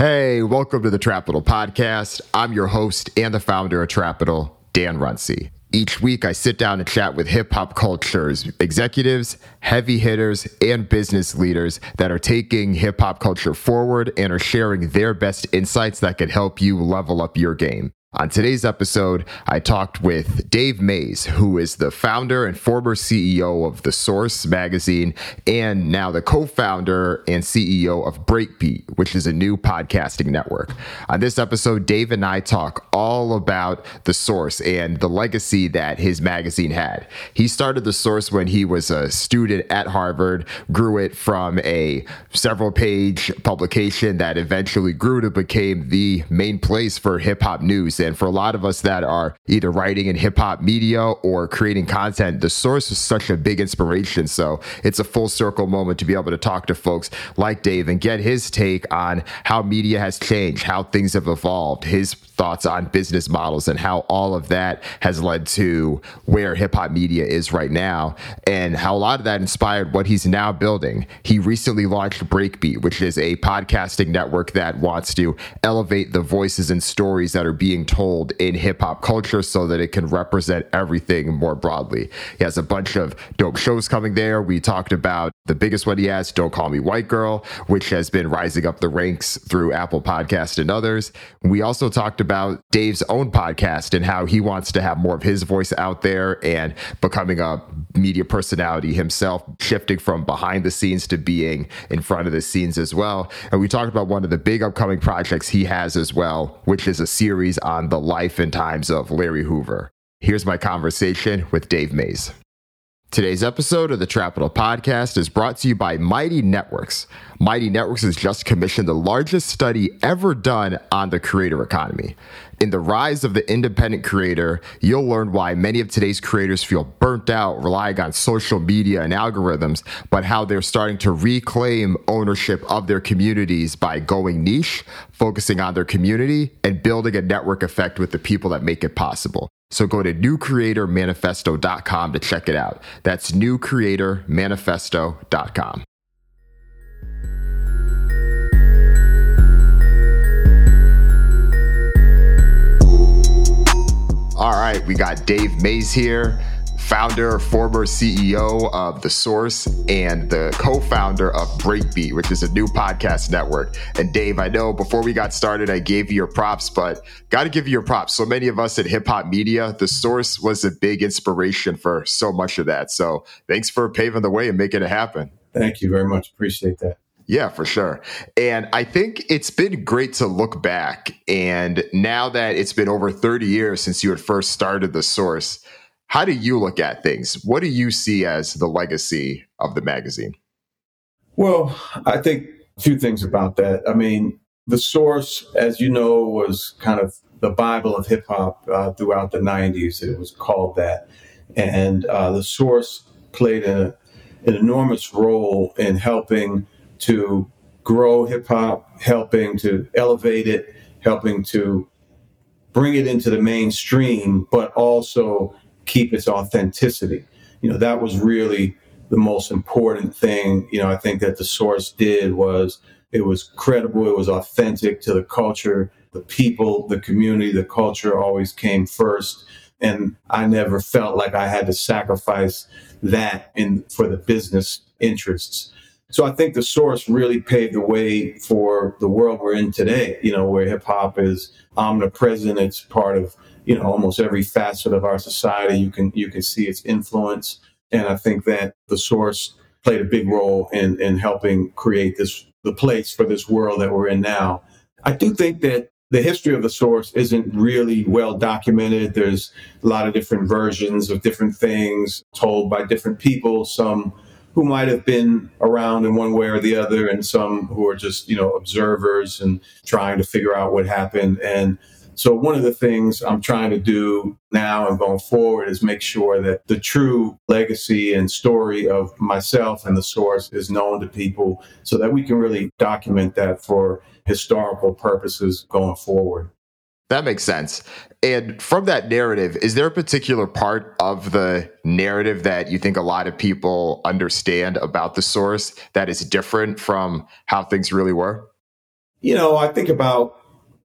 Hey, welcome to the Trapital Podcast. I'm your host and the founder of Trapital, Dan Runcie. Each week, I sit down and chat with hip hop culture's executives, heavy hitters, and business leaders that are taking hip hop culture forward and are sharing their best insights that could help you level up your game. On today's episode, I talked with Dave Mays, who is the founder and former CEO of The Source magazine, and now the co founder and CEO of Breakbeat, which is a new podcasting network. On this episode, Dave and I talk all about The Source and the legacy that his magazine had. He started The Source when he was a student at Harvard, grew it from a several page publication that eventually grew to become the main place for hip hop news and for a lot of us that are either writing in hip hop media or creating content, the source is such a big inspiration. So it's a full circle moment to be able to talk to folks like Dave and get his take on how media has changed, how things have evolved, his thoughts on business models, and how all of that has led to where hip hop media is right now, and how a lot of that inspired what he's now building. He recently launched Breakbeat, which is a podcasting network that wants to elevate the voices and stories that are being told in hip hop culture so that it can represent everything more broadly. He has a bunch of dope shows coming there. We talked about the biggest one he has, Don't Call Me White Girl, which has been rising up the ranks through Apple Podcast and others. We also talked about Dave's own podcast and how he wants to have more of his voice out there and becoming a media personality himself, shifting from behind the scenes to being in front of the scenes as well. And we talked about one of the big upcoming projects he has as well, which is a series on the life and times of Larry Hoover. Here's my conversation with Dave Mays. Today's episode of the Trapital Podcast is brought to you by Mighty Networks. Mighty Networks has just commissioned the largest study ever done on the creator economy. In the rise of the independent creator, you'll learn why many of today's creators feel burnt out relying on social media and algorithms, but how they're starting to reclaim ownership of their communities by going niche, focusing on their community, and building a network effect with the people that make it possible. So go to newcreatormanifesto.com to check it out. That's newcreatormanifesto.com. All right, we got Dave Mays here founder, former CEO of The Source, and the co founder of Breakbeat, which is a new podcast network. And Dave, I know before we got started, I gave you your props, but got to give you your props. So many of us at hip hop media, The Source was a big inspiration for so much of that. So thanks for paving the way and making it happen. Thank you very much. Appreciate that. Yeah, for sure. And I think it's been great to look back. And now that it's been over 30 years since you had first started The Source, how do you look at things? What do you see as the legacy of the magazine? Well, I think a few things about that. I mean, the source, as you know, was kind of the Bible of hip hop uh, throughout the 90s. It was called that. And uh, the source played a, an enormous role in helping to grow hip hop, helping to elevate it, helping to bring it into the mainstream, but also keep its authenticity. You know, that was really the most important thing, you know, I think that the source did was it was credible, it was authentic to the culture, the people, the community, the culture always came first. And I never felt like I had to sacrifice that in for the business interests. So I think the source really paved the way for the world we're in today, you know, where hip hop is omnipresent. It's part of you know almost every facet of our society. You can you can see its influence, and I think that the source played a big role in in helping create this the place for this world that we're in now. I do think that the history of the source isn't really well documented. There's a lot of different versions of different things told by different people. Some who might have been around in one way or the other, and some who are just you know observers and trying to figure out what happened. And so one of the things I'm trying to do now and going forward is make sure that the true legacy and story of myself and the source is known to people so that we can really document that for historical purposes going forward. That makes sense. And from that narrative, is there a particular part of the narrative that you think a lot of people understand about the source that is different from how things really were? You know, I think about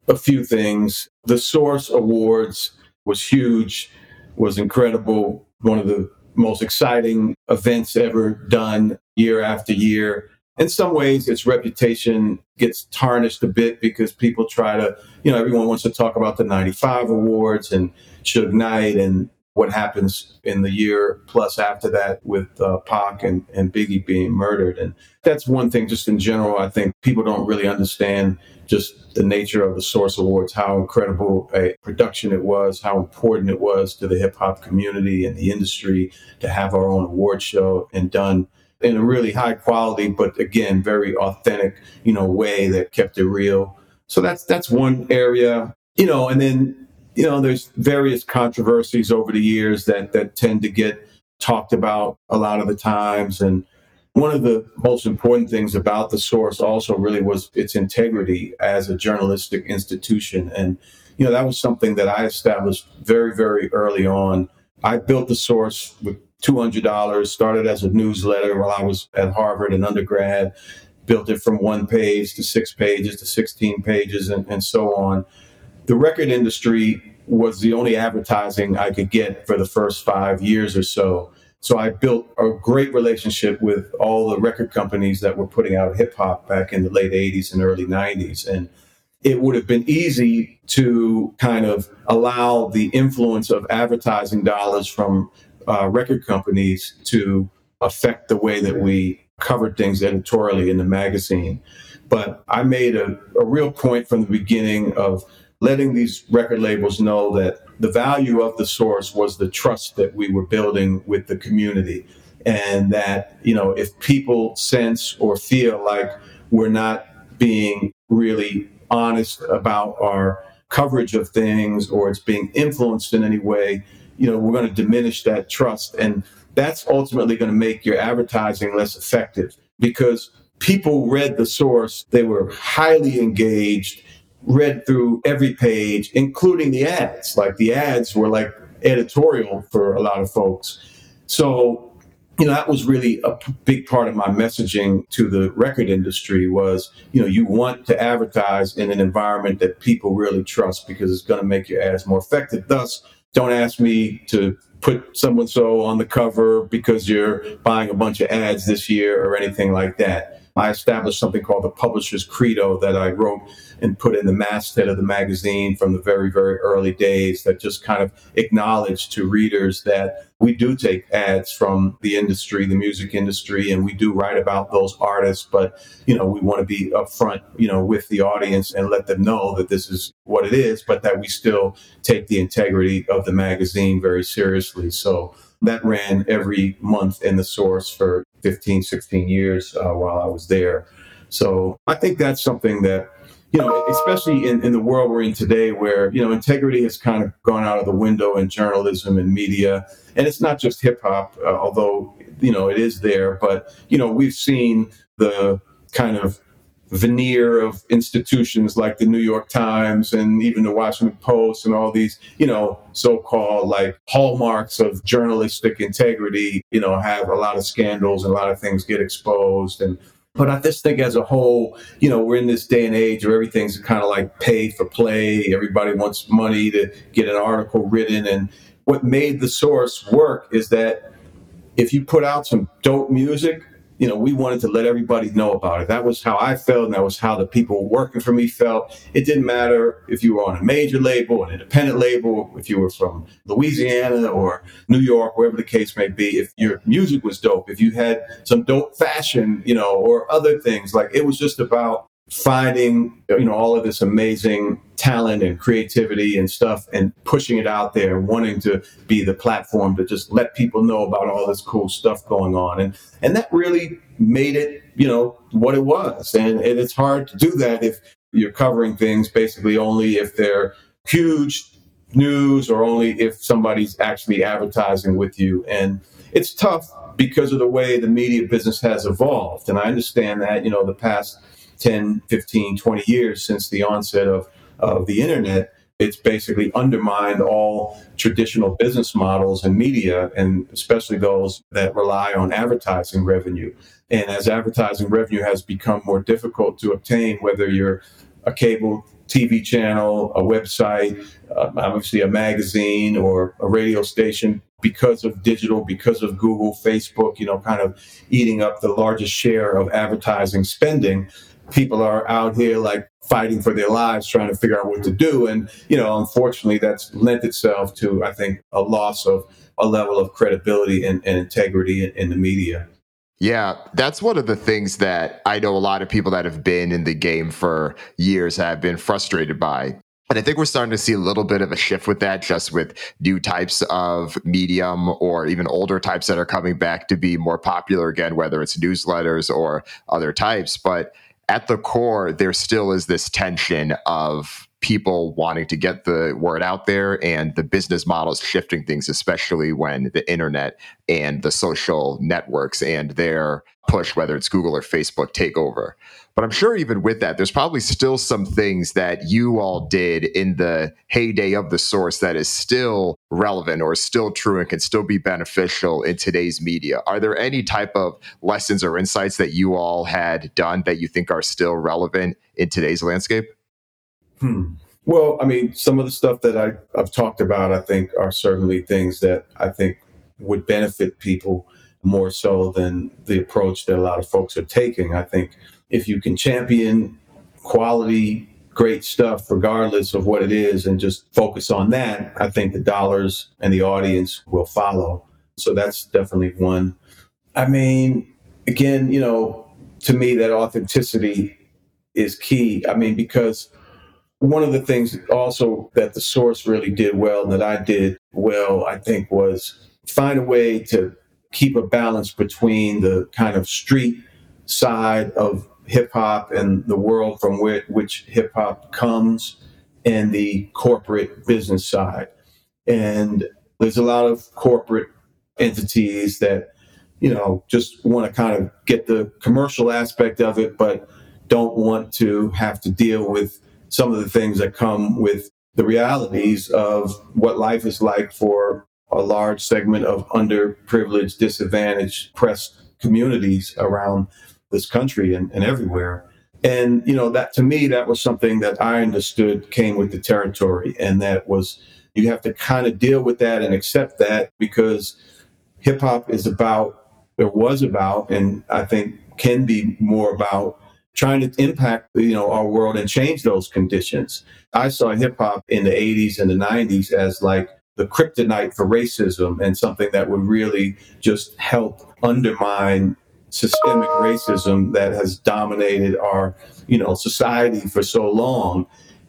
a few things. The Source Awards was huge, was incredible, one of the most exciting events ever done year after year. In some ways, its reputation gets tarnished a bit because people try to, you know, everyone wants to talk about the 95 awards and Suge Knight and what happens in the year plus after that with uh, Pac and, and Biggie being murdered. And that's one thing, just in general, I think people don't really understand just the nature of the Source Awards, how incredible a production it was, how important it was to the hip hop community and the industry to have our own award show and done in a really high quality, but again, very authentic, you know, way that kept it real. So that's that's one area, you know, and then you know, there's various controversies over the years that that tend to get talked about a lot of the times. And one of the most important things about the source also really was its integrity as a journalistic institution. And, you know, that was something that I established very, very early on. I built the source with $200, started as a newsletter while I was at Harvard in undergrad, built it from one page to six pages to 16 pages and, and so on the record industry was the only advertising I could get for the first five years or so. So I built a great relationship with all the record companies that were putting out hip hop back in the late 80s and early 90s. And it would have been easy to kind of allow the influence of advertising dollars from uh, record companies to affect the way that we covered things editorially in the magazine. But I made a, a real point from the beginning of letting these record labels know that the value of the source was the trust that we were building with the community. And that, you know, if people sense or feel like we're not being really honest about our coverage of things or it's being influenced in any way, you know, we're going to diminish that trust. And that's ultimately going to make your advertising less effective because people read the source, they were highly engaged read through every page, including the ads. Like the ads were like editorial for a lot of folks. So, you know, that was really a big part of my messaging to the record industry was, you know, you want to advertise in an environment that people really trust because it's going to make your ads more effective. Thus, don't ask me to put someone so on the cover because you're buying a bunch of ads this year or anything like that. I established something called the Publisher's Credo that I wrote and put in the masthead of the magazine from the very, very early days that just kind of acknowledged to readers that we do take ads from the industry, the music industry, and we do write about those artists, but you know, we want to be upfront, you know, with the audience and let them know that this is what it is, but that we still take the integrity of the magazine very seriously. So that ran every month in the source for 15, 16 years uh, while I was there. So I think that's something that, you know, especially in, in the world we're in today where, you know, integrity has kind of gone out of the window in journalism and media. And it's not just hip hop, uh, although, you know, it is there. But, you know, we've seen the kind of veneer of institutions like the New York Times and even the Washington Post and all these, you know, so-called like hallmarks of journalistic integrity, you know, have a lot of scandals and a lot of things get exposed and but I just think as a whole, you know, we're in this day and age where everything's kind of like pay for play. Everybody wants money to get an article written. And what made the source work is that if you put out some dope music, you know, we wanted to let everybody know about it. That was how I felt, and that was how the people working for me felt. It didn't matter if you were on a major label, an independent label, if you were from Louisiana or New York, wherever the case may be. If your music was dope, if you had some dope fashion, you know, or other things, like it was just about finding you know all of this amazing talent and creativity and stuff and pushing it out there wanting to be the platform to just let people know about all this cool stuff going on. And and that really made it you know what it was. And, and it's hard to do that if you're covering things basically only if they're huge news or only if somebody's actually advertising with you. And it's tough because of the way the media business has evolved. And i understand that you know the past 10, 15, 20 years since the onset of, of the internet, it's basically undermined all traditional business models and media, and especially those that rely on advertising revenue. And as advertising revenue has become more difficult to obtain, whether you're a cable TV channel, a website, uh, obviously a magazine or a radio station because of digital, because of Google, Facebook, you know, kind of eating up the largest share of advertising spending. People are out here like fighting for their lives, trying to figure out what to do. And, you know, unfortunately, that's lent itself to, I think, a loss of a level of credibility and, and integrity in, in the media. Yeah, that's one of the things that I know a lot of people that have been in the game for years have been frustrated by. And I think we're starting to see a little bit of a shift with that, just with new types of medium or even older types that are coming back to be more popular again, whether it's newsletters or other types. But at the core, there still is this tension of people wanting to get the word out there and the business models shifting things, especially when the internet and the social networks and their push, whether it's Google or Facebook, take over. But I'm sure even with that, there's probably still some things that you all did in the heyday of the source that is still relevant or still true and can still be beneficial in today's media. Are there any type of lessons or insights that you all had done that you think are still relevant in today's landscape? Hmm. Well, I mean, some of the stuff that I, I've talked about, I think, are certainly things that I think would benefit people more so than the approach that a lot of folks are taking. I think if you can champion quality, great stuff, regardless of what it is, and just focus on that, I think the dollars and the audience will follow. So that's definitely one. I mean, again, you know, to me, that authenticity is key. I mean, because one of the things also that the source really did well and that I did well, I think, was find a way to keep a balance between the kind of street side of hip hop and the world from where, which hip hop comes and the corporate business side. And there's a lot of corporate entities that, you know, just want to kind of get the commercial aspect of it, but don't want to have to deal with some of the things that come with the realities of what life is like for a large segment of underprivileged, disadvantaged, pressed communities around this country and, and everywhere. And, you know, that to me, that was something that I understood came with the territory. And that was, you have to kind of deal with that and accept that because hip hop is about, or was about, and I think can be more about trying to impact you know our world and change those conditions. I saw hip hop in the 80s and the 90s as like the kryptonite for racism and something that would really just help undermine systemic racism that has dominated our, you know, society for so long.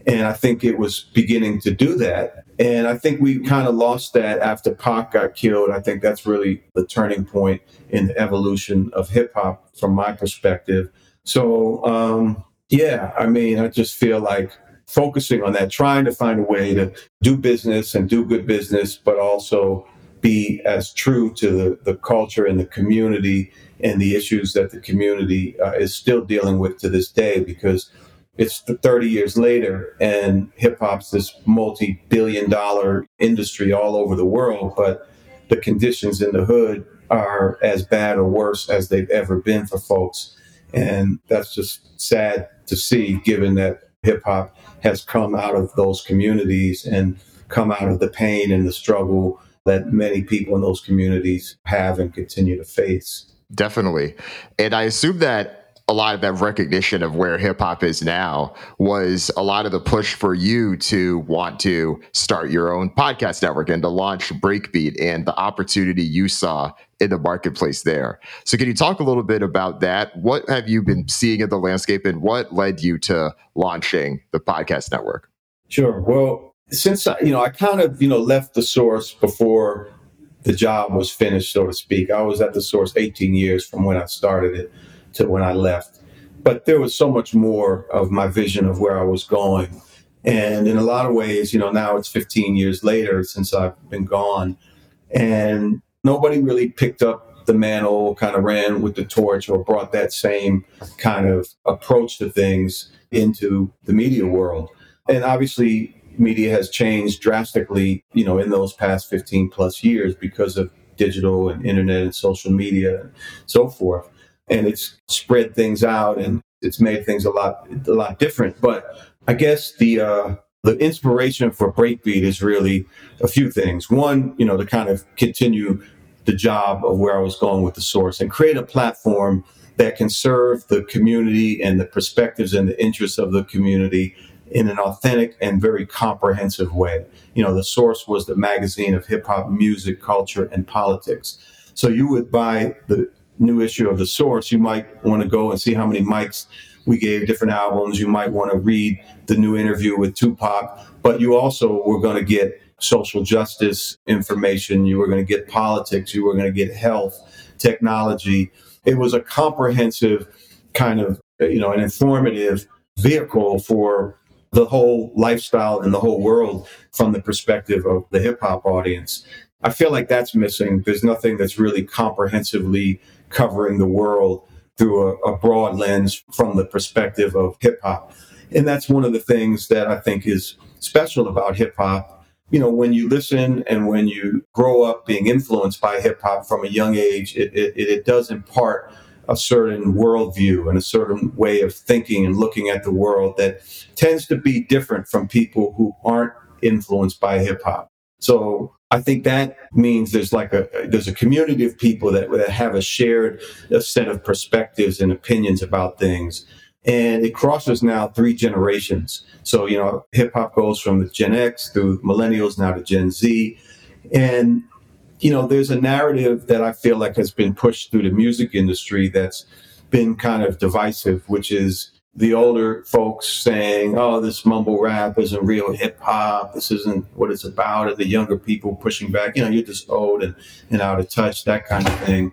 And I think it was beginning to do that. And I think we kind of lost that after Pac got killed. I think that's really the turning point in the evolution of hip hop from my perspective. So, um, yeah, I mean, I just feel like focusing on that, trying to find a way to do business and do good business, but also be as true to the, the culture and the community and the issues that the community uh, is still dealing with to this day because it's 30 years later and hip hop's this multi billion dollar industry all over the world, but the conditions in the hood are as bad or worse as they've ever been for folks. And that's just sad to see, given that hip hop has come out of those communities and come out of the pain and the struggle that many people in those communities have and continue to face. Definitely. And I assume that a lot of that recognition of where hip hop is now was a lot of the push for you to want to start your own podcast network and to launch Breakbeat and the opportunity you saw in the marketplace there. So, can you talk a little bit about that? What have you been seeing in the landscape and what led you to launching the podcast network? Sure. Well, since I, you know, I kind of, you know, left the source before the job was finished, so to speak. I was at the source 18 years from when I started it to when I left. But there was so much more of my vision of where I was going. And in a lot of ways, you know, now it's 15 years later since I've been gone. And nobody really picked up the mantle, kind of ran with the torch, or brought that same kind of approach to things into the media world. And obviously, media has changed drastically, you know, in those past 15 plus years because of digital and internet and social media and so forth. And it's spread things out and it's made things a lot a lot different. But I guess the uh, the inspiration for Breakbeat is really a few things. One, you know, to kind of continue the job of where I was going with the source and create a platform that can serve the community and the perspectives and the interests of the community in an authentic and very comprehensive way. You know, the source was the magazine of hip hop music, culture, and politics. So you would buy the new issue of the source, you might want to go and see how many mics we gave different albums. You might want to read the new interview with Tupac, but you also were going to get social justice information. You were going to get politics. You were going to get health, technology. It was a comprehensive kind of, you know, an informative vehicle for the whole lifestyle and the whole world from the perspective of the hip hop audience. I feel like that's missing. There's nothing that's really comprehensively covering the world through a, a broad lens from the perspective of hip hop. And that's one of the things that I think is special about hip hop. You know, when you listen and when you grow up being influenced by hip hop from a young age, it, it, it does impart a certain worldview and a certain way of thinking and looking at the world that tends to be different from people who aren't influenced by hip hop. So I think that means there's like a there's a community of people that, that have a shared set of perspectives and opinions about things. And it crosses now three generations. So, you know, hip hop goes from the Gen X through millennials now to Gen Z. And, you know, there's a narrative that I feel like has been pushed through the music industry that's been kind of divisive, which is the older folks saying, "Oh, this mumble rap isn't real hip hop. This isn't what it's about." And the younger people pushing back, you know, you're just old and, and out of touch, that kind of thing.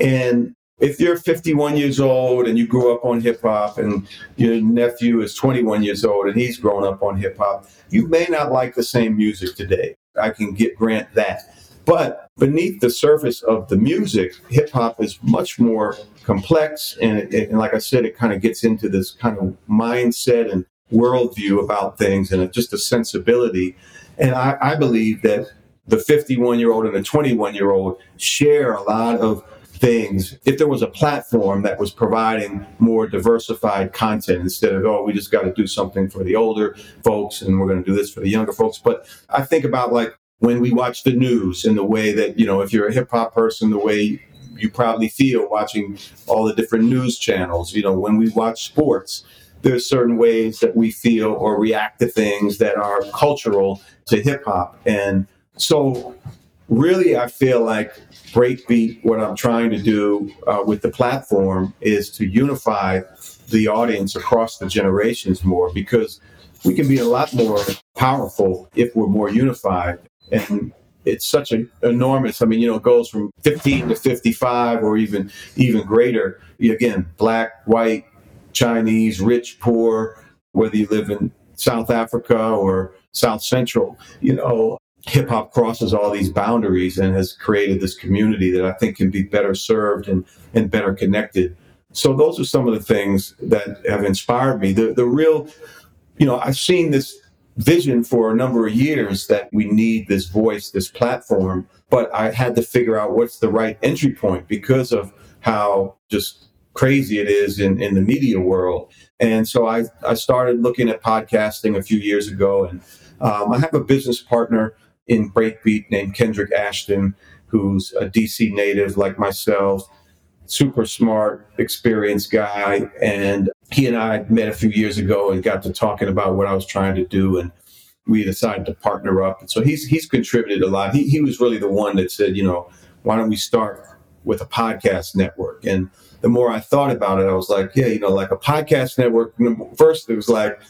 And if you're 51 years old and you grew up on hip hop, and your nephew is 21 years old and he's grown up on hip hop, you may not like the same music today. I can get grant that. But beneath the surface of the music, hip hop is much more complex. And, it, and like I said, it kind of gets into this kind of mindset and worldview about things and just a sensibility. And I, I believe that the 51 year old and the 21 year old share a lot of things. If there was a platform that was providing more diversified content instead of, oh, we just got to do something for the older folks and we're going to do this for the younger folks. But I think about like when we watch the news and the way that, you know, if you're a hip hop person, the way you probably feel watching all the different news channels, you know, when we watch sports, there's certain ways that we feel or react to things that are cultural to hip hop. And so, really, I feel like Breakbeat, what I'm trying to do uh, with the platform is to unify the audience across the generations more because we can be a lot more powerful if we're more unified and it's such an enormous i mean you know it goes from 15 to 55 or even even greater. Again black white chinese rich poor whether you live in south africa or south central you know hip hop crosses all these boundaries and has created this community that i think can be better served and and better connected. So those are some of the things that have inspired me. The the real you know i've seen this vision for a number of years that we need this voice, this platform, but I had to figure out what's the right entry point because of how just crazy it is in, in the media world. And so I, I started looking at podcasting a few years ago. And um, I have a business partner in Breakbeat named Kendrick Ashton, who's a DC native like myself super smart, experienced guy. And he and I met a few years ago and got to talking about what I was trying to do. And we decided to partner up. And so he's, he's contributed a lot. He, he was really the one that said, you know, why don't we start with a podcast network? And the more I thought about it, I was like, yeah, you know, like a podcast network. First, it was like,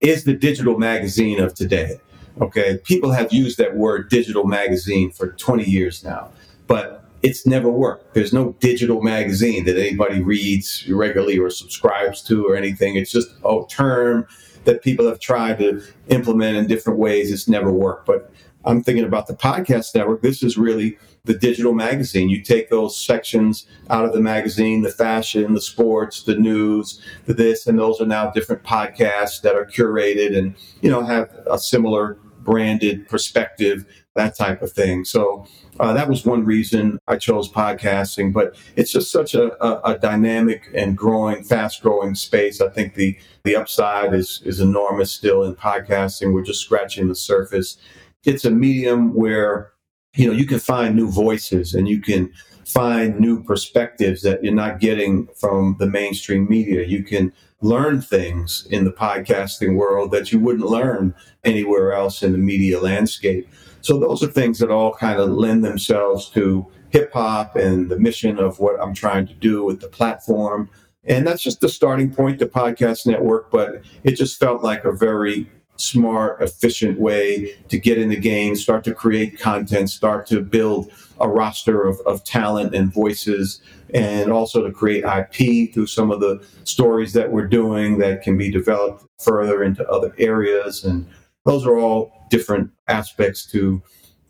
is the digital magazine of today. Okay. People have used that word digital magazine for 20 years now. But it's never worked. There's no digital magazine that anybody reads regularly or subscribes to or anything. It's just a term that people have tried to implement in different ways. It's never worked. But I'm thinking about the podcast network. This is really the digital magazine. You take those sections out of the magazine, the fashion, the sports, the news, the this, and those are now different podcasts that are curated and, you know, have a similar branded perspective, that type of thing. So uh, that was one reason I chose podcasting. But it's just such a, a, a dynamic and growing, fast growing space. I think the the upside is is enormous still in podcasting. We're just scratching the surface. It's a medium where you know you can find new voices and you can find new perspectives that you're not getting from the mainstream media. You can learn things in the podcasting world that you wouldn't learn anywhere else in the media landscape. So those are things that all kind of lend themselves to hip hop and the mission of what I'm trying to do with the platform. And that's just the starting point, the podcast network, but it just felt like a very smart, efficient way to get in the game, start to create content, start to build a roster of, of talent and voices, and also to create IP through some of the stories that we're doing that can be developed further into other areas. And those are all different aspects to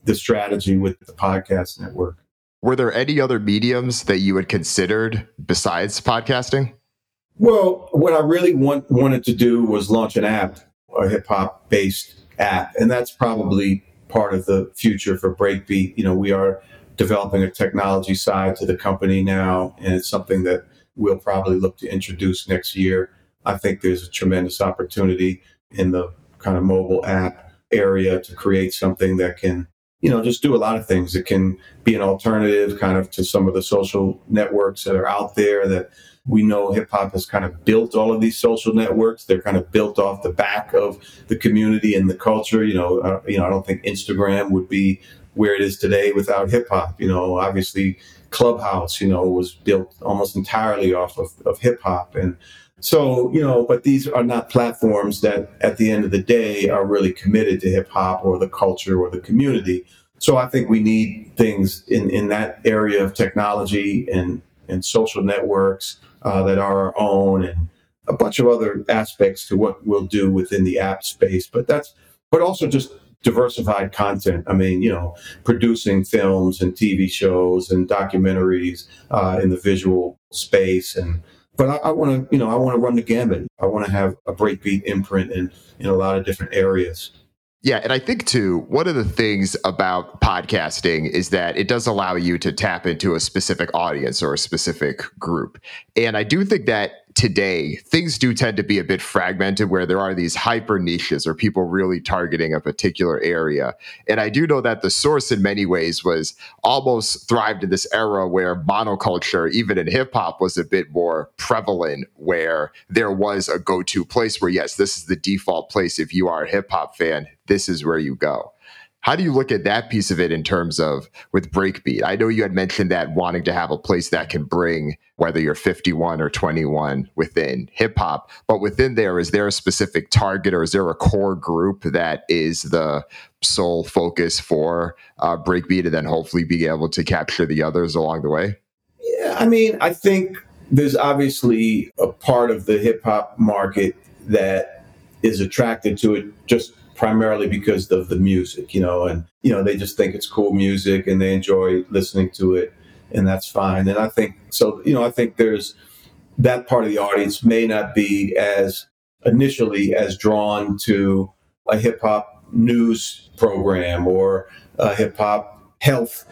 the strategy with the podcast network. Were there any other mediums that you had considered besides podcasting? Well, what I really want, wanted to do was launch an app a hip hop based app. And that's probably part of the future for Breakbeat. You know, we are developing a technology side to the company now, and it's something that we'll probably look to introduce next year. I think there's a tremendous opportunity in the kind of mobile app area to create something that can, you know, just do a lot of things. It can be an alternative kind of to some of the social networks that are out there that we know hip hop has kind of built all of these social networks. They're kind of built off the back of the community and the culture. You know, uh, you know, I don't think Instagram would be where it is today without hip hop. You know, obviously Clubhouse, you know, was built almost entirely off of, of hip hop. And so, you know, but these are not platforms that at the end of the day are really committed to hip hop or the culture or the community. So I think we need things in, in that area of technology and, and social networks uh, that are our own and a bunch of other aspects to what we'll do within the app space. But that's, but also just diversified content. I mean, you know, producing films and TV shows and documentaries uh, in the visual space. And, but I, I want to, you know, I want to run the gamut. I want to have a breakbeat imprint in, in a lot of different areas. Yeah, and I think too, one of the things about podcasting is that it does allow you to tap into a specific audience or a specific group. And I do think that today things do tend to be a bit fragmented where there are these hyper niches or people really targeting a particular area. And i do know that the source in many ways was almost thrived in this era where monoculture even in hip hop was a bit more prevalent where there was a go-to place where yes this is the default place if you are a hip hop fan this is where you go how do you look at that piece of it in terms of with breakbeat? I know you had mentioned that wanting to have a place that can bring whether you're 51 or 21 within hip hop, but within there, is there a specific target or is there a core group that is the sole focus for uh, breakbeat and then hopefully be able to capture the others along the way? Yeah, I mean, I think there's obviously a part of the hip hop market that is attracted to it just primarily because of the music, you know, and you know they just think it's cool music and they enjoy listening to it, and that's fine. And I think so, you know, I think there's that part of the audience may not be as initially as drawn to a hip hop news program or a hip hop health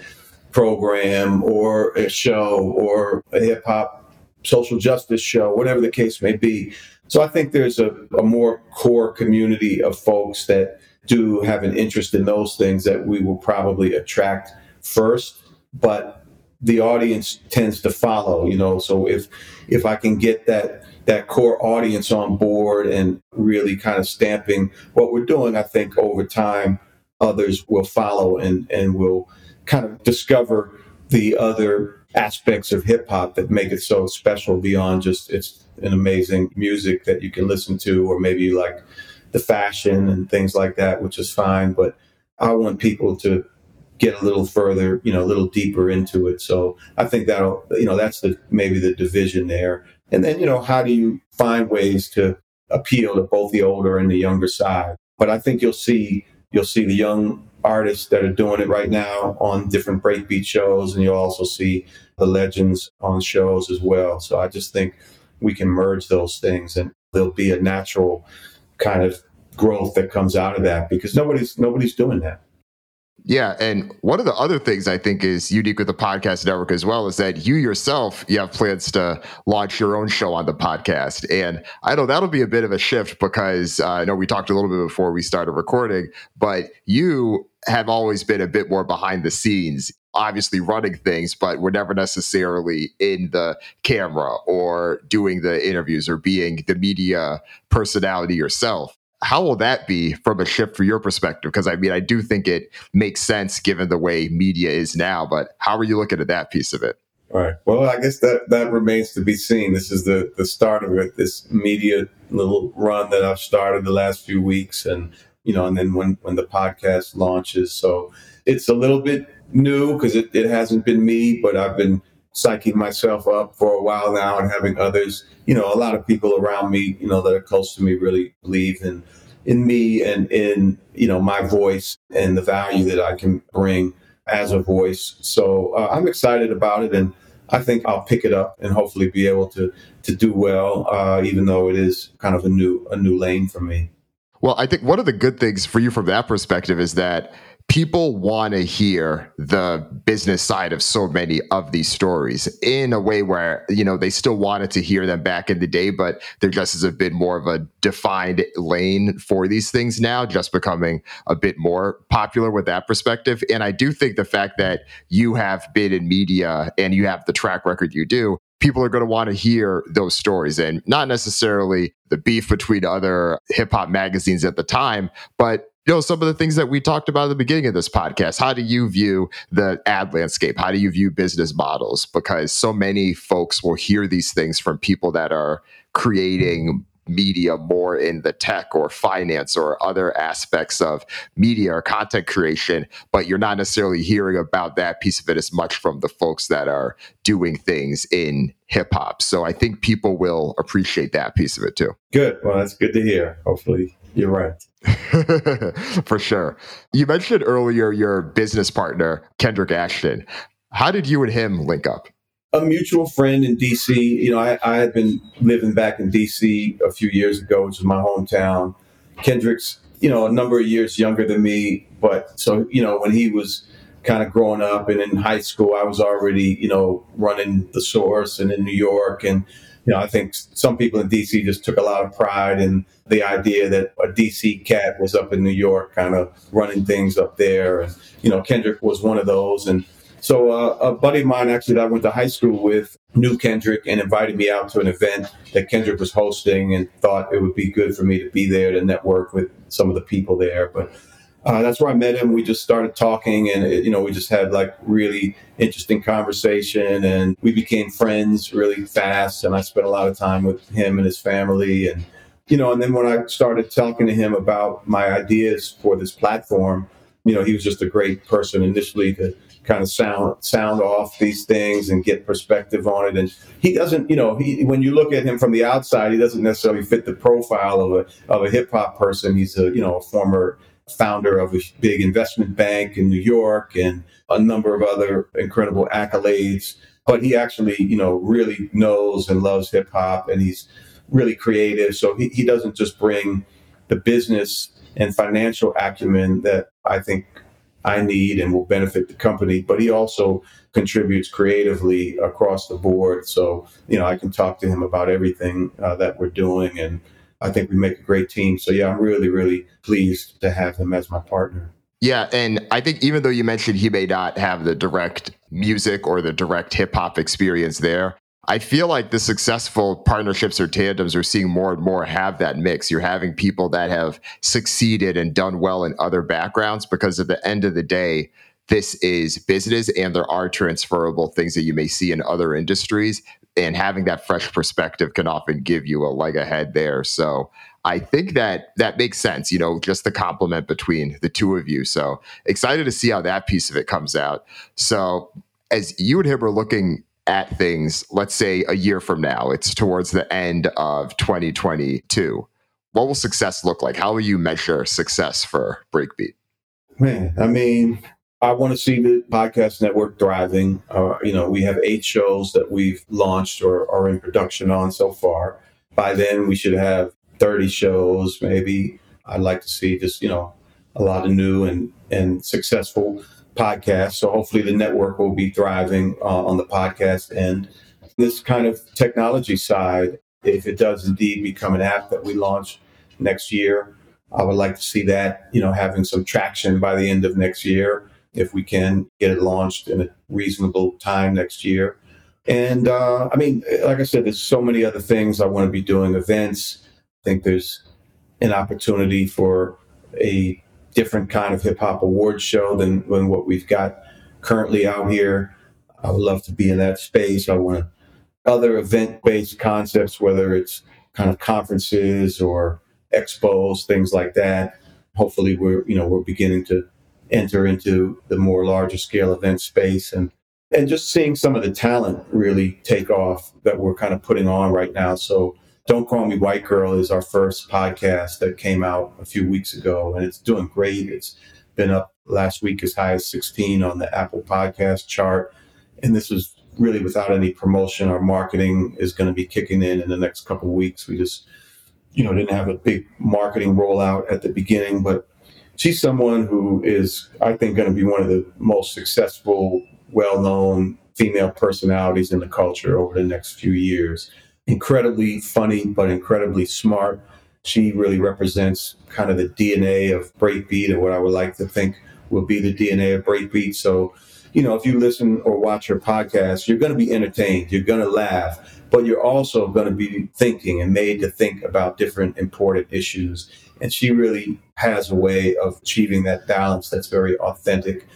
program or a show or a hip hop social justice show, whatever the case may be. So I think there's a, a more core community of folks that do have an interest in those things that we will probably attract first. But the audience tends to follow, you know. So if if I can get that that core audience on board and really kind of stamping what we're doing, I think over time others will follow and and will kind of discover the other aspects of hip hop that make it so special beyond just its an amazing music that you can listen to, or maybe like the fashion and things like that, which is fine. But I want people to get a little further, you know, a little deeper into it. So I think that'll, you know, that's the maybe the division there. And then, you know, how do you find ways to appeal to both the older and the younger side? But I think you'll see you'll see the young artists that are doing it right now on different breakbeat shows, and you'll also see the legends on shows as well. So I just think we can merge those things and there'll be a natural kind of growth that comes out of that because nobody's nobody's doing that. Yeah, and one of the other things I think is unique with the podcast network as well is that you yourself you have plans to launch your own show on the podcast, and I know that'll be a bit of a shift because uh, I know we talked a little bit before we started recording, but you have always been a bit more behind the scenes obviously running things, but we're never necessarily in the camera or doing the interviews or being the media personality yourself how will that be from a shift for your perspective? Because I mean, I do think it makes sense given the way media is now, but how are you looking at that piece of it? All right. Well, I guess that that remains to be seen. This is the the start of it. This media little run that I've started the last few weeks, and you know, and then when when the podcast launches, so it's a little bit new because it, it hasn't been me, but I've been psyching myself up for a while now and having others, you know, a lot of people around me, you know, that are close to me really believe in in me and in, you know, my voice and the value that I can bring as a voice. So uh, I'm excited about it and I think I'll pick it up and hopefully be able to to do well, uh, even though it is kind of a new a new lane for me. Well, I think one of the good things for you from that perspective is that people want to hear the business side of so many of these stories in a way where you know they still wanted to hear them back in the day but there just is a bit more of a defined lane for these things now just becoming a bit more popular with that perspective. And i do think the fact that you have been in media and you have the track record you do people are going to want to hear those stories. And not necessarily the beef between other hip hop magazines at the time, but you know some of the things that we talked about at the beginning of this podcast how do you view the ad landscape how do you view business models because so many folks will hear these things from people that are creating media more in the tech or finance or other aspects of media or content creation, but you're not necessarily hearing about that piece of it as much from the folks that are doing things in hip hop. So I think people will appreciate that piece of it too. Good. Well, that's good to hear. Hopefully you're right. For sure. You mentioned earlier your business partner, Kendrick Ashton. How did you and him link up? A mutual friend in DC. You know, I, I had been living back in DC a few years ago, which is my hometown. Kendrick's, you know, a number of years younger than me. But so, you know, when he was kind of growing up and in high school, I was already, you know, running the source and in New York and you know, I think some people in DC just took a lot of pride in the idea that a DC cat was up in New York, kind of running things up there. And, you know, Kendrick was one of those. And so uh, a buddy of mine, actually, that I went to high school with, knew Kendrick and invited me out to an event that Kendrick was hosting and thought it would be good for me to be there to network with some of the people there. But uh, that's where I met him. We just started talking, and it, you know, we just had like really interesting conversation, and we became friends really fast. And I spent a lot of time with him and his family, and you know, and then when I started talking to him about my ideas for this platform, you know, he was just a great person initially to kind of sound sound off these things and get perspective on it. And he doesn't, you know, he, when you look at him from the outside, he doesn't necessarily fit the profile of a of a hip hop person. He's a you know a former founder of a big investment bank in New York and a number of other incredible accolades. But he actually, you know, really knows and loves hip hop and he's really creative. So he, he doesn't just bring the business and financial acumen that I think I need and will benefit the company, but he also contributes creatively across the board. So, you know, I can talk to him about everything uh, that we're doing and I think we make a great team. So yeah, I'm really, really pleased to have him as my partner. Yeah, and I think even though you mentioned he may not have the direct music or the direct hip hop experience there, I feel like the successful partnerships or tandems are seeing more and more have that mix. You're having people that have succeeded and done well in other backgrounds because at the end of the day, this is business and there are transferable things that you may see in other industries and having that fresh perspective can often give you a leg ahead there. So I think that that makes sense, you know, just the compliment between the two of you. So excited to see how that piece of it comes out. So as you and him are looking at things, let's say a year from now, it's towards the end of 2022. What will success look like? How will you measure success for Breakbeat? Man, I mean, I want to see the podcast network thriving. Uh, you know, we have eight shows that we've launched or are in production on so far. By then, we should have 30 shows, maybe. I'd like to see just, you know, a lot of new and, and successful podcasts. So hopefully the network will be thriving uh, on the podcast end. This kind of technology side, if it does indeed become an app that we launch next year, I would like to see that, you know, having some traction by the end of next year, if we can get it launched in a reasonable time next year. And uh, I mean, like I said, there's so many other things I want to be doing. Events. I think there's an opportunity for a different kind of hip hop award show than, than what we've got currently out here. I would love to be in that space. I want other event based concepts, whether it's kind of conferences or expos, things like that. Hopefully, we're you know we're beginning to enter into the more larger scale event space and and just seeing some of the talent really take off that we're kind of putting on right now. So, Don't Call Me White Girl is our first podcast that came out a few weeks ago, and it's doing great. It's been up last week as high as 16 on the Apple Podcast chart, and this is really without any promotion. Our marketing is going to be kicking in in the next couple of weeks. We just you know, didn't have a big marketing rollout at the beginning, but she's someone who is, I think, going to be one of the most successful, well known female personalities in the culture over the next few years. Incredibly funny, but incredibly smart. She really represents kind of the DNA of breakbeat, or what I would like to think will be the DNA of breakbeat. So, you know, if you listen or watch her podcast, you're going to be entertained, you're going to laugh but you're also going to be thinking and made to think about different important issues. And she really has a way of achieving that balance that's very authentic.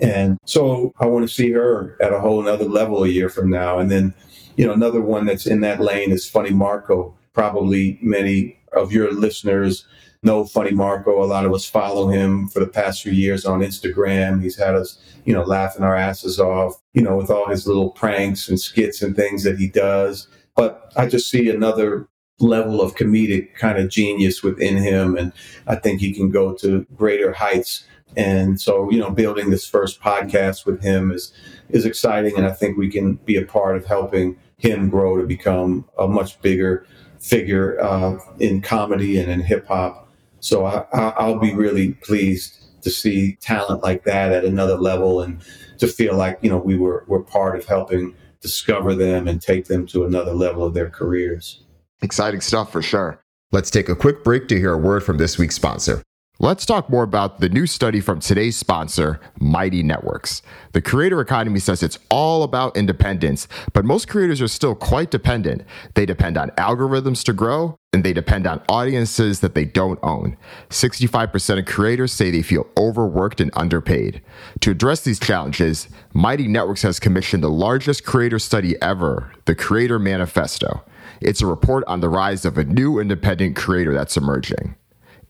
And so I want to see her at a whole another level a year from now. And then, you know, another one that's in that lane is Funny Marco. Probably many of your listeners know Funny Marco. A lot of us follow him for the past few years on Instagram. He's had us, you know, laughing our asses off, you know, with all his little pranks and skits and things that he does. But I just see another level of comedic kind of genius within him. And I think he can go to greater heights. And so, you know, building this first podcast with him is is exciting. And I think we can be a part of helping him grow to become a much bigger figure uh, in comedy and in hip hop so I, I, will be really pleased to see talent like that at another level and to feel like, you know, we were, were part of helping discover them and take them to another level of their careers. Exciting stuff for sure. Let's take a quick break to hear a word from this week's sponsor. Let's talk more about the new study from today's sponsor, Mighty Networks. The creator economy says it's all about independence, but most creators are still quite dependent. They depend on algorithms to grow, and they depend on audiences that they don't own. 65% of creators say they feel overworked and underpaid. To address these challenges, Mighty Networks has commissioned the largest creator study ever, the Creator Manifesto. It's a report on the rise of a new independent creator that's emerging.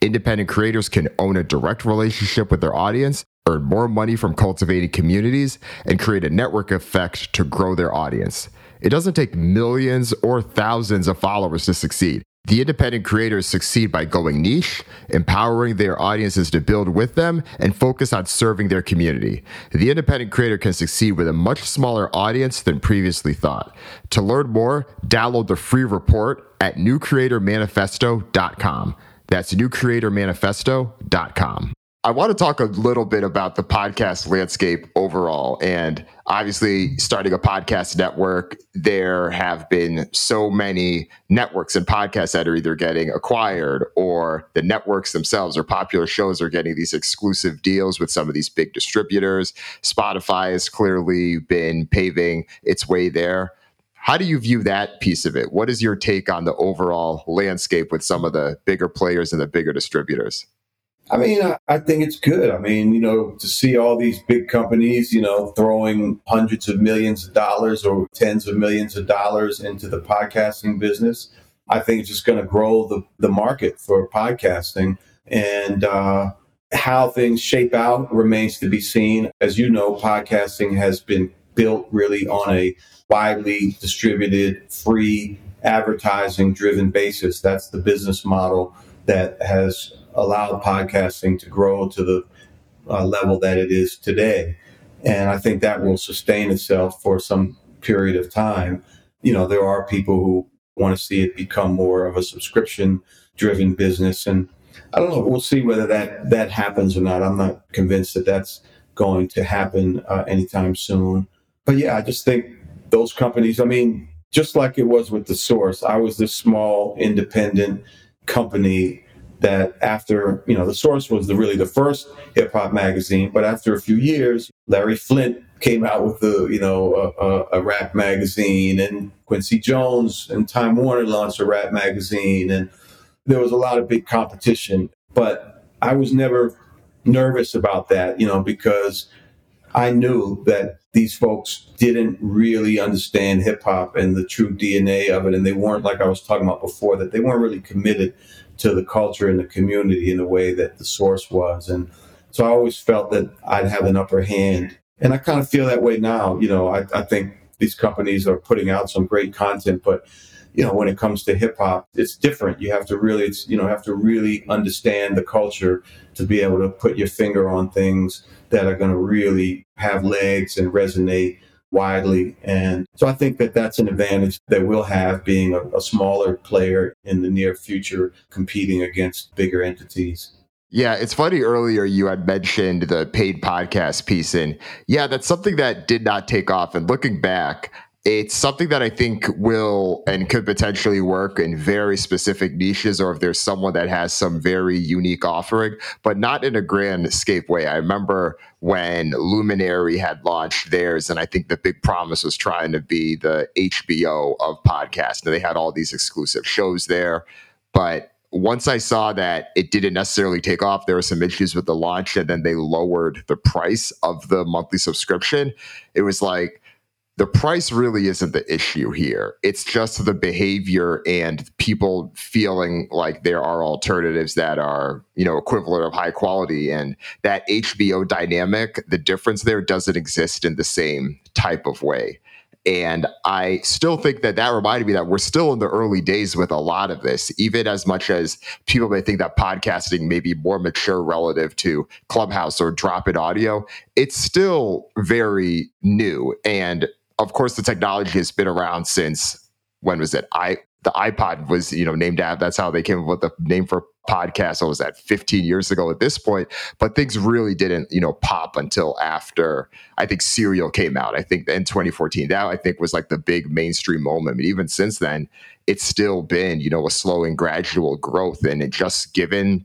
Independent creators can own a direct relationship with their audience, earn more money from cultivating communities, and create a network effect to grow their audience. It doesn't take millions or thousands of followers to succeed. The independent creators succeed by going niche, empowering their audiences to build with them, and focus on serving their community. The independent creator can succeed with a much smaller audience than previously thought. To learn more, download the free report at newcreatormanifesto.com. That's newcreatormanifesto.com. I want to talk a little bit about the podcast landscape overall. And obviously, starting a podcast network, there have been so many networks and podcasts that are either getting acquired or the networks themselves or popular shows are getting these exclusive deals with some of these big distributors. Spotify has clearly been paving its way there. How do you view that piece of it? What is your take on the overall landscape with some of the bigger players and the bigger distributors? I mean, I, I, think it's good. I mean, you know, to see all these big companies, you know, throwing hundreds of millions of dollars or tens of millions of dollars into the podcasting business, I think it's just going to grow the, the market for podcasting. And uh, how things shape out remains to be seen. As you know, podcasting has been built really on a widely distributed, free, advertising driven basis. That's the business model that has allowed podcasting to grow to the uh, level that it is today. And I think that will sustain itself for some period of time. You know, there are people who want to see it become more of a subscription driven business. And I don't know. We'll see whether that that happens or not. I'm not convinced that that's going to happen uh, anytime soon. But yeah, I just think those companies. I mean, just like it was with the source, I was this small independent company that after you know the source was the really the first hip hop magazine, but after a few years, Larry Flynt came out with the you know a, a, a, rap magazine, and Quincy Jones and Time Warner launched a rap magazine, and there was a lot of big competition. But I was never nervous about that, you know, because I knew that these folks didn't really understand hip hop and the true DNA of it, and they weren't like I was talking about before that they weren't really committed to the culture and the community in the way that the source was, and so I always felt that I'd have an upper hand and I kind of feel that way now. You know, I, I think these companies are putting out some great content, but you know, when it comes to hip hop, it's different. You have to really, it's, you know, have to really understand the culture to be able to put your finger on things that are going to really have legs and resonate widely. And so I think that that's an advantage that we'll have being a, a smaller player in the near future, competing against bigger entities. Yeah, it's funny earlier you had mentioned the paid podcast piece. And yeah, that's something that did not take off. And looking back, it's something that I think will and could potentially work in very specific niches, or if there's someone that has some very unique offering, but not in a grand escape way. I remember when Luminary had launched theirs, and I think the big promise was trying to be the HBO of podcasts. And they had all these exclusive shows there, but once I saw that it didn't necessarily take off, there were some issues with the launch, and then they lowered the price of the monthly subscription. It was like the price really isn't the issue here. It's just the behavior and people feeling like there are alternatives that are, you know, equivalent of high quality. And that HBO dynamic, the difference there doesn't exist in the same type of way. And I still think that that reminded me that we're still in the early days with a lot of this, even as much as people may think that podcasting may be more mature relative to Clubhouse or drop in audio. It's still very new. And of course, the technology has been around since when was it? I the iPod was, you know, named after that's how they came up with the name for podcast. What was that 15 years ago at this point? But things really didn't, you know, pop until after I think Serial came out. I think in 2014. That I think was like the big mainstream moment. Even since then, it's still been, you know, a slow and gradual growth. And it just given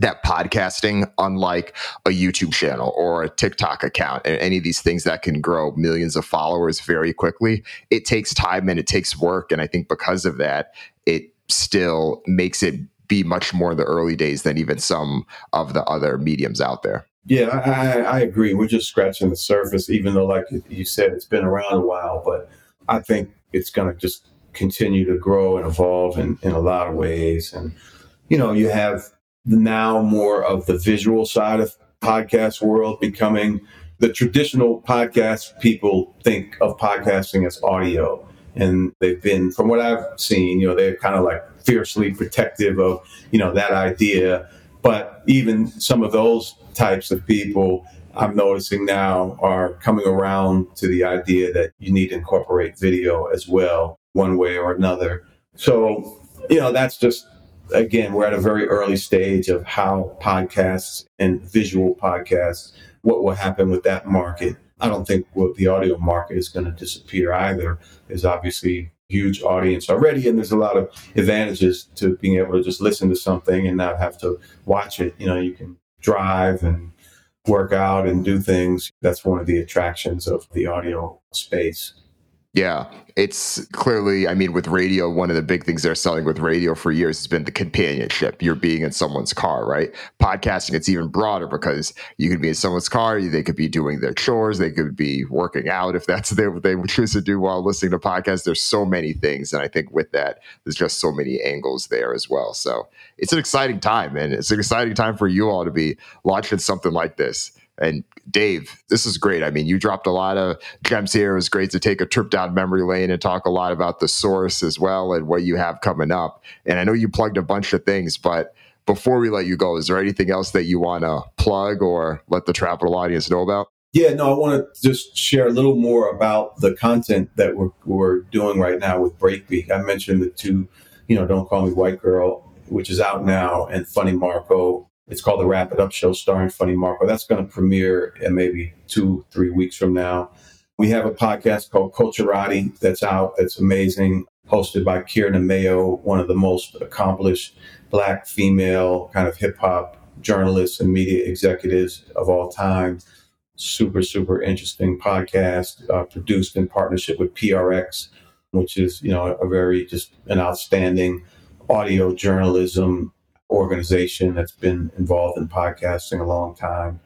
that podcasting, unlike a YouTube channel or a TikTok account, and any of these things that can grow millions of followers very quickly, it takes time and it takes work. And I think because of that, it still makes it be much more in the early days than even some of the other mediums out there. Yeah, I, I agree. We're just scratching the surface, even though, like you said, it's been around a while. But I think it's going to just continue to grow and evolve in, in a lot of ways. And, you know, you have now more of the visual side of podcast world becoming the traditional podcast people think of podcasting as audio. And they've been from what i've seen you know they're kind of like fiercely protective of you know that idea. But even some of those types of people i'm noticing now are coming around to the idea that you need to incorporate video as well one way or another. So you know that's just again, we're at a very early stage of how podcasts and visual podcasts, what will happen with that market. I don't think the audio market is going to disappear either. There's obviously huge audience already, and there's a lot of advantages to being able to just listen to something and not have to watch it. You know, you can drive and work out and do things. That's one of the attractions of the audio space. Yeah, it's clearly, I mean, with radio, one of the big things they're selling with radio for years has been the companionship. You're being in someone's car, right? Podcasting, it's even broader because you could be in someone's car, they could be doing their chores, they could be working out if that's what they choose to do while listening to podcasts. There's so many things. And I think with that, there's just so many angles there as well. So it's an exciting time, and it's an exciting time for you all to be launching something like this. And Dave, this is great. I mean, you dropped a lot of gems here. It was great to take a trip down memory lane and talk a lot about the source as well and what you have coming up. And I know you plugged a bunch of things, but before we let you go, is there anything else that you want to plug or let the Trapital audience know about? Yeah, no, I want to just share a little more about the content that we're, we're doing right now with Breakbeat. I mentioned the two, you know, Don't Call Me White Girl which is out now, and Funny Marco. It's called the Wrap It Up Show, starring Funny Marco. That's going to premiere in maybe two, three weeks from now. We have a podcast called Culturati that's out. That's amazing, hosted by Kierna Mayo, one of the most accomplished black female kind of hip hop journalists and media executives of all time. Super, super interesting podcast uh, produced in partnership with PRX, which is, you know, a very just an outstanding audio journalism organization that's been involved in podcasting a long time.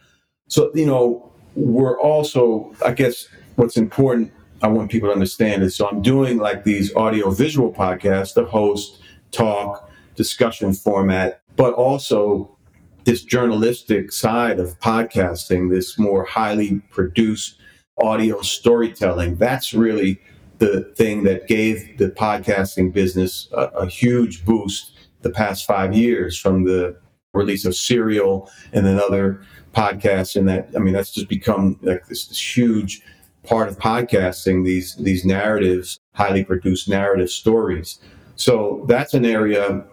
So, you know, we're also, I guess, what's important, I want people to understand is so I'm doing like these audio visual podcasts, the host, talk, discussion format, but also this journalistic side of podcasting, this more highly produced audio storytelling. That's really the thing that gave the podcasting business a, a huge boost the past five years from the release of Serial and then other podcasts. And that, I mean, that's just become like this, this huge part of podcasting, these, these narratives, highly produced narrative stories. So that's an area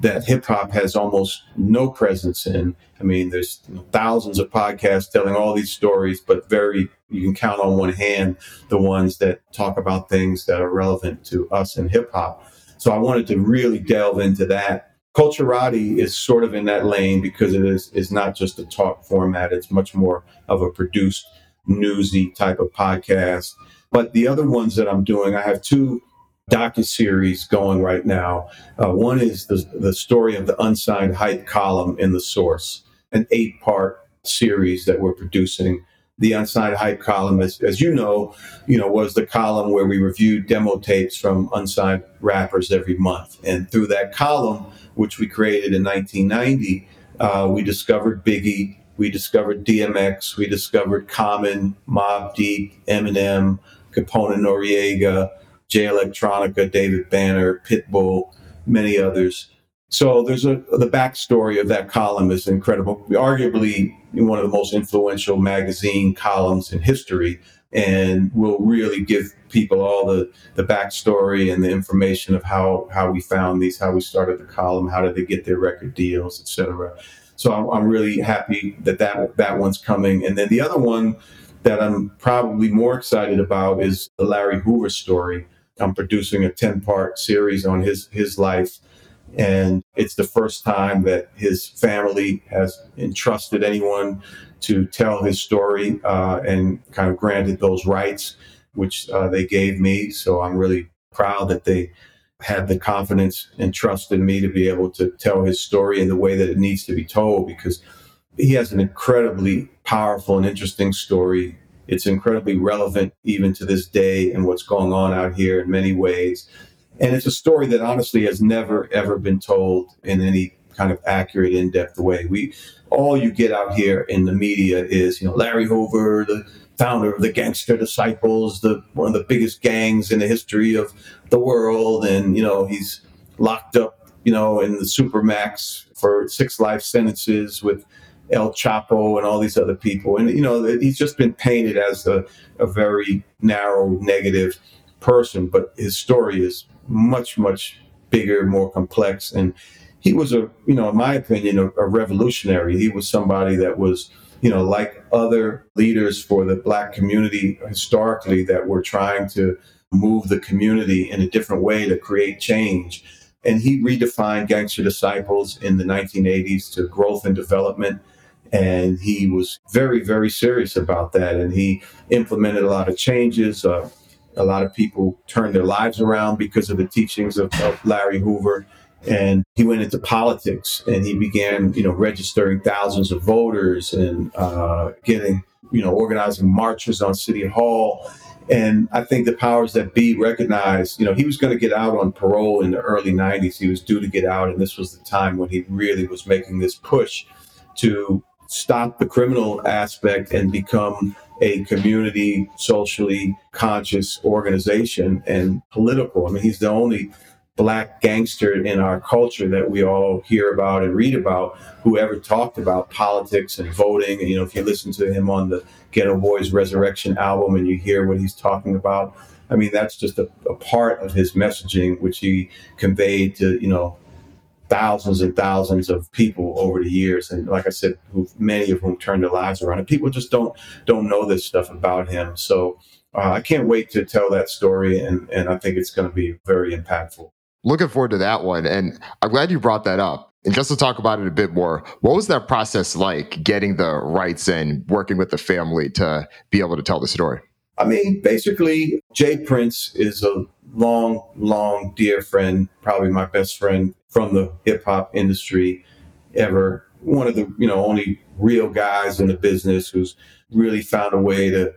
that hip hop has almost no presence in. I mean, there's thousands of podcasts telling all these stories, but very, you can count on one hand the ones that talk about things that are relevant to us in hip hop. So I wanted to really delve into that. Culturati is sort of in that lane because it is, is not just a talk format, it's much more of a produced, newsy type of podcast. But the other ones that I'm doing, I have two docu series going right now. Uh, one is the, the story of the unsigned hype column in the source, an eight part series that we're producing. The unsigned hype column, as, as you know, you know, was the column where we reviewed demo tapes from unsigned rappers every month. And through that column, which we created in 1990, uh, we discovered Biggie, we discovered DMX, we discovered Common, Mobb Deep, Eminem, Capone Noreaga, Jay Electronica, David Banner, Pitbull, many others. So there's a the backstory of that column is incredible. Arguably one of the most influential magazine columns in history, and will really give people all the the backstory and the information of how how we found these, how we started the column, how did they get their record deals, etc. So I'm, I'm really happy that that that one's coming, and then the other one that I'm probably more excited about is the Larry Hoover story I'm producing a 10 part series on his, his life. And it's the first time that his family has entrusted anyone to tell his story uh, and kind of granted those rights, which uh, they gave me. So I'm really proud that they had the confidence and trust in me to be able to tell his story in the way that it needs to be told because he has an incredibly powerful and interesting story it's incredibly relevant even to this day and what's going on out here in many ways. And it's a story that honestly has never, ever been told in any kind of accurate, in depth way. We, all you get out here in the media is, you know, Larry Hoover, the founder of the Gangster Disciples, the one of the biggest gangs in the history of the world, and you know he's locked up, you know, in the supermax for six life sentences with El Chapo and all these other people. And, you know, he's just been painted as a, a very narrow, negative person, but his story is much, much bigger, more complex. And he was a, you know, in my opinion, a, a revolutionary. He was somebody that was, you know, like other leaders for the black community historically that were trying to move the community in a different way to create change. And he redefined Gangster Disciples in the 1980s to growth and development and he was very, very serious about that. And he implemented a lot of changes. Uh, a lot of people turned their lives around because of the teachings of, of Larry Hoover. And he went into politics and he began, you know, registering thousands of voters and uh, getting, you know, organizing marches on City Hall. And I think the powers that be recognized, you know, he was going to get out on parole in the early 90s. He was due to get out. And this was the time when he really was making this push to stop the criminal aspect and become a community, socially conscious organization and political. I mean, he's the only black gangster in our culture that we all hear about and read about who ever talked about politics and voting. And, you know, if you listen to him on the Geto Boys Resurrection album and you hear what he's talking about, I mean, that's just a, a part of his messaging, which he conveyed to, you know, thousands and thousands of people over the years, and like I said, who many of whom turned their lives around. And people just don't don't know this stuff about him. So uh, I can't wait to tell that story, and and I think it's going to be very impactful. Looking forward to that one, and I'm glad you brought that up. And just to talk about it a bit more, what was that process like getting the rights and working with the family to be able to tell the story? I mean, basically, J. Prince is a long, long, dear friend, probably my best friend from the hip hop industry ever. One of the, you know, only real guys in the business who's really found a way to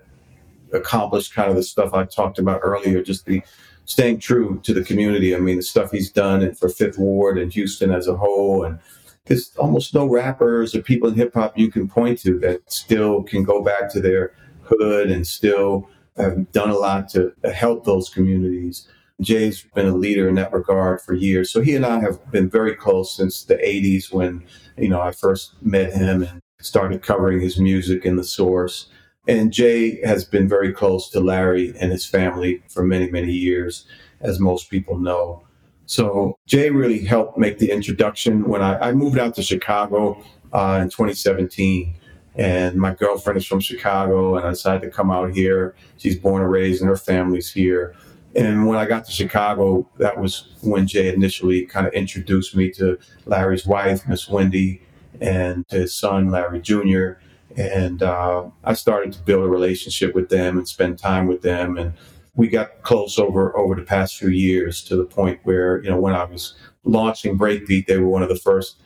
accomplish kind of the stuff I talked about earlier, just the staying true to the community. I mean, the stuff he's done and for Fifth Ward and Houston as a whole. And there's almost no rappers or people in hip hop you can point to that still can go back to their hood and still have done a lot to help those communities. Jay's been a leader in that regard for years. So he and I have been very close since the 80s when, you know, I first met him and started covering his music in the source. And Jay has been very close to Larry and his family for many, many years, as most people know. So Jay really helped make the introduction when I, I moved out to Chicago uh, in 2017 and my girlfriend is from Chicago, and I decided to come out here. She's born and raised, and her family's here. And when I got to Chicago, that was when Jay initially kind of introduced me to Larry's wife, Miss Wendy, and to his son, Larry Jr. And uh, I started to build a relationship with them and spend time with them. And we got close over over the past few years to the point where, you know, when I was launching Breakbeat, they were one of the first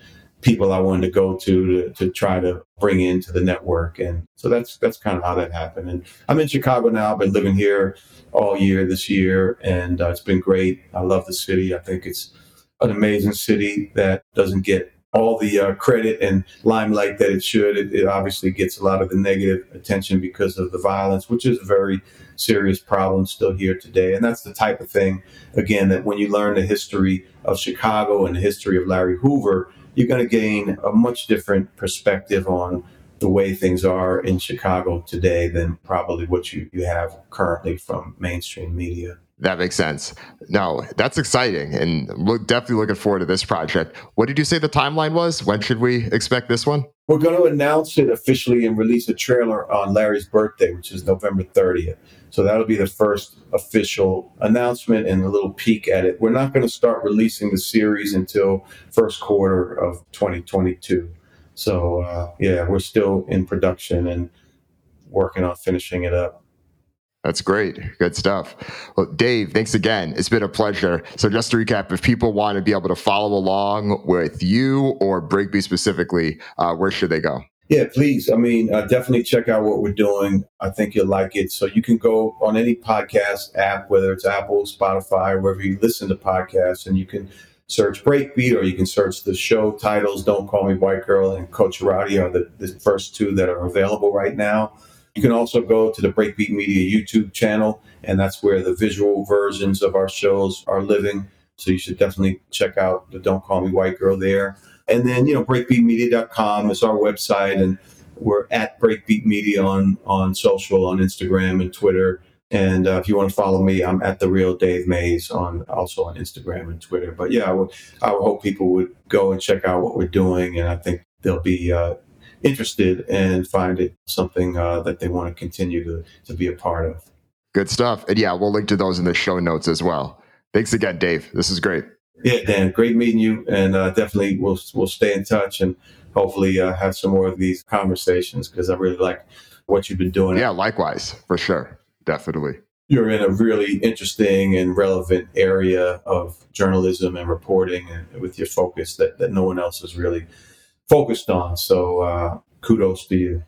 people I wanted to go to, to to try to bring into the network. And so that's that's kind of how that happened. And I'm in Chicago now. I've been living here all year this year, and uh, it's been great. I love the city. I think it's an amazing city that doesn't get all the uh, credit and limelight that it should. It, it, obviously gets a lot of the negative attention because of the violence, which is a very serious problem still here today. And that's the type of thing, again, that when you learn the history of Chicago and the history of Larry Hoover, you're going to gain a much different perspective on the way things are in Chicago today than probably what you, you have currently from mainstream media. That makes sense. No, that's exciting, and definitely looking forward to this project. What did you say the timeline was? When should we expect this one? We're going to announce it officially and release a trailer on Larry's birthday, which is November 30th. So that'll be the first official announcement and a little peek at it. We're not going to start releasing the series until first quarter of 2022. So uh, yeah, we're still in production and working on finishing it up. That's great. Good stuff. Well, Dave, thanks again. It's been a pleasure. So, just to recap, if people want to be able to follow along with you or Breakbeat specifically, uh, where should they go? Yeah, please. I mean, uh, definitely check out what we're doing. I think you'll like it. So you can go on any podcast app, whether it's Apple, Spotify, wherever you listen to podcasts, and you can search Breakbeat or you can search the show titles. Don't Call Me White Girl and Culturati are the, the first two that are available right now. You can also go to the Breakbeat Media YouTube channel, and that's where the visual versions of our shows are living. So you should definitely check out the Don't Call Me White Girl there. And then, you know, breakbeatmedia.com is our website, and we're at Breakbeat Media on, on social, on Instagram and Twitter. And uh, if you want to follow me, I'm at the real Dave Mays on also on Instagram and Twitter. But yeah, I would, I would hope people would go and check out what we're doing, and I think they'll be uh, interested and find it something uh, that they want to continue to to be a part of. Good stuff. And yeah, we'll link to those in the show notes as well. Thanks again, Dave. This is great. Yeah, Dan, great meeting you, and uh, definitely we'll we'll stay in touch and hopefully uh, have some more of these conversations because I really like what you've been doing. Yeah, likewise, for sure, definitely. You're in a really interesting and relevant area of journalism and reporting, and with your focus that that no one else is really focused on. So uh, kudos to you.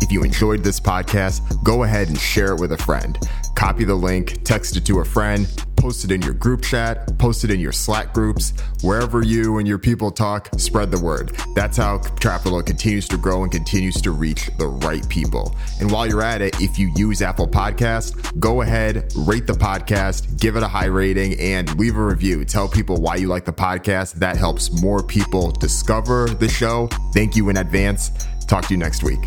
If you enjoyed this podcast, go ahead and share it with a friend. Copy the link, text it to a friend, post it in your group chat, post it in your Slack groups, wherever you and your people talk, spread the word. That's how Trapital continues to grow and continues to reach the right people. And while you're at it, if you use Apple Podcast, go ahead, rate the podcast, give it a high rating, and leave a review. Tell people why you like the podcast. That helps more people discover the show. Thank you in advance. Talk to you next week.